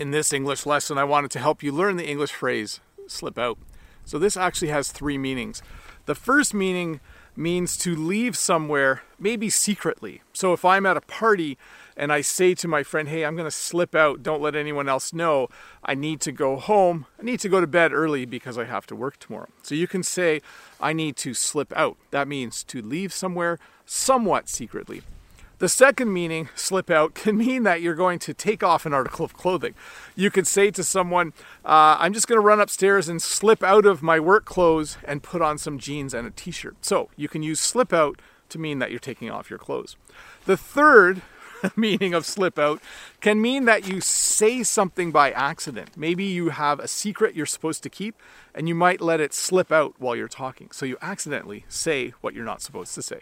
In this English lesson, I wanted to help you learn the English phrase slip out. So this actually has three meanings. The first meaning means to leave somewhere, maybe secretly. So if I'm at a party and I say to my friend, hey, I'm going to slip out, don't let anyone else know, I need to go home, I need to go to bed early because I have to work tomorrow. So you can say, I need to slip out. That means to leave somewhere somewhat secretly. The second meaning, slip out, can mean that you're going to take off an article of clothing. You could say to someone, uh, I'm just going to run upstairs and slip out of my work clothes and put on some jeans and a t shirt. So you can use slip out to mean that you're taking off your clothes. The third meaning of slip out can mean that you say something by accident. Maybe you have a secret you're supposed to keep and you might let it slip out while you're talking. So you accidentally say what you're not supposed to say.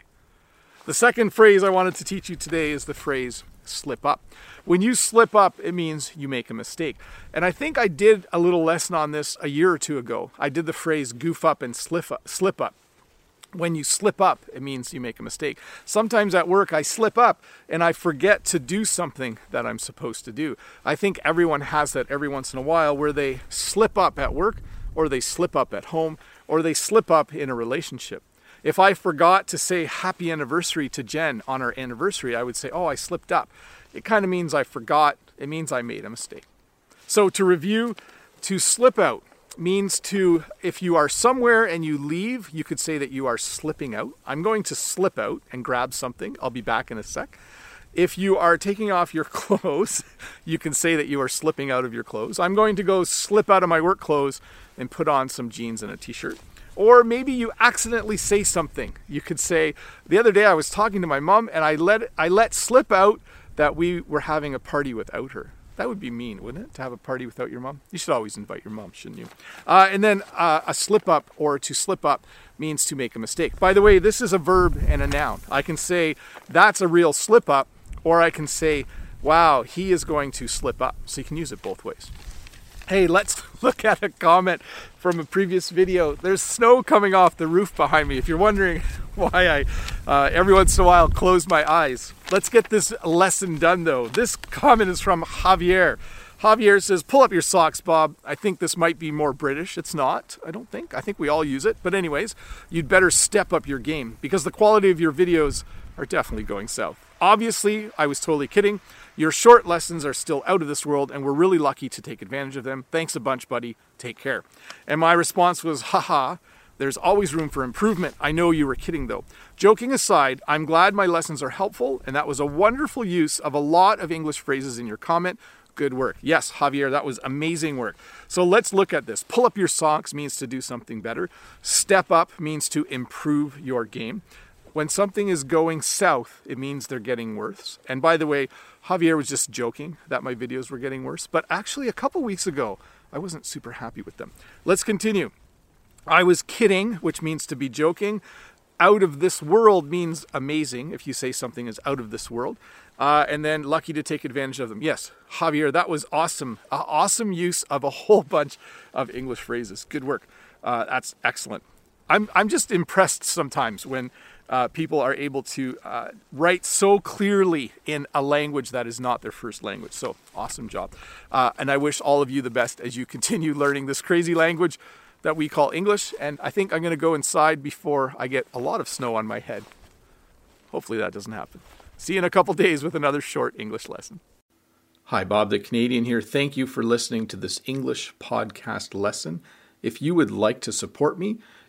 The second phrase I wanted to teach you today is the phrase slip up. When you slip up, it means you make a mistake. And I think I did a little lesson on this a year or two ago. I did the phrase goof up and slip up. Slip up. When you slip up, it means you make a mistake. Sometimes at work, I slip up and I forget to do something that I'm supposed to do. I think everyone has that every once in a while where they slip up at work, or they slip up at home, or they slip up in a relationship. If I forgot to say happy anniversary to Jen on our anniversary, I would say, oh, I slipped up. It kind of means I forgot. It means I made a mistake. So to review, to slip out means to, if you are somewhere and you leave, you could say that you are slipping out. I'm going to slip out and grab something. I'll be back in a sec. If you are taking off your clothes, you can say that you are slipping out of your clothes. I'm going to go slip out of my work clothes and put on some jeans and a t shirt. Or maybe you accidentally say something. You could say, the other day I was talking to my mom and I let I let slip out that we were having a party without her. That would be mean, wouldn't it? To have a party without your mom? You should always invite your mom, shouldn't you? Uh, and then uh, a slip up or to slip up means to make a mistake. By the way, this is a verb and a noun. I can say that's a real slip up, or I can say, wow, he is going to slip up. So you can use it both ways. Hey, let's look at a comment from a previous video. There's snow coming off the roof behind me. If you're wondering why I uh, every once in a while close my eyes. Let's get this lesson done though. This comment is from Javier. Javier says, Pull up your socks, Bob. I think this might be more British. It's not, I don't think. I think we all use it. But, anyways, you'd better step up your game because the quality of your videos are definitely going south. Obviously, I was totally kidding. Your short lessons are still out of this world, and we're really lucky to take advantage of them. Thanks a bunch, buddy. Take care. And my response was, haha. There's always room for improvement. I know you were kidding though. Joking aside, I'm glad my lessons are helpful, and that was a wonderful use of a lot of English phrases in your comment. Good work. Yes, Javier, that was amazing work. So let's look at this. Pull up your socks means to do something better. Step up means to improve your game. When something is going south, it means they're getting worse. And by the way, Javier was just joking that my videos were getting worse, but actually, a couple weeks ago, I wasn't super happy with them. Let's continue. I was kidding, which means to be joking. Out of this world means amazing if you say something is out of this world. Uh, and then lucky to take advantage of them. Yes, Javier, that was awesome. Uh, awesome use of a whole bunch of English phrases. Good work. Uh, that's excellent. I'm, I'm just impressed sometimes when uh, people are able to uh, write so clearly in a language that is not their first language. So awesome job. Uh, and I wish all of you the best as you continue learning this crazy language that we call English. And I think I'm going to go inside before I get a lot of snow on my head. Hopefully that doesn't happen. See you in a couple days with another short English lesson. Hi, Bob the Canadian here. Thank you for listening to this English podcast lesson. If you would like to support me,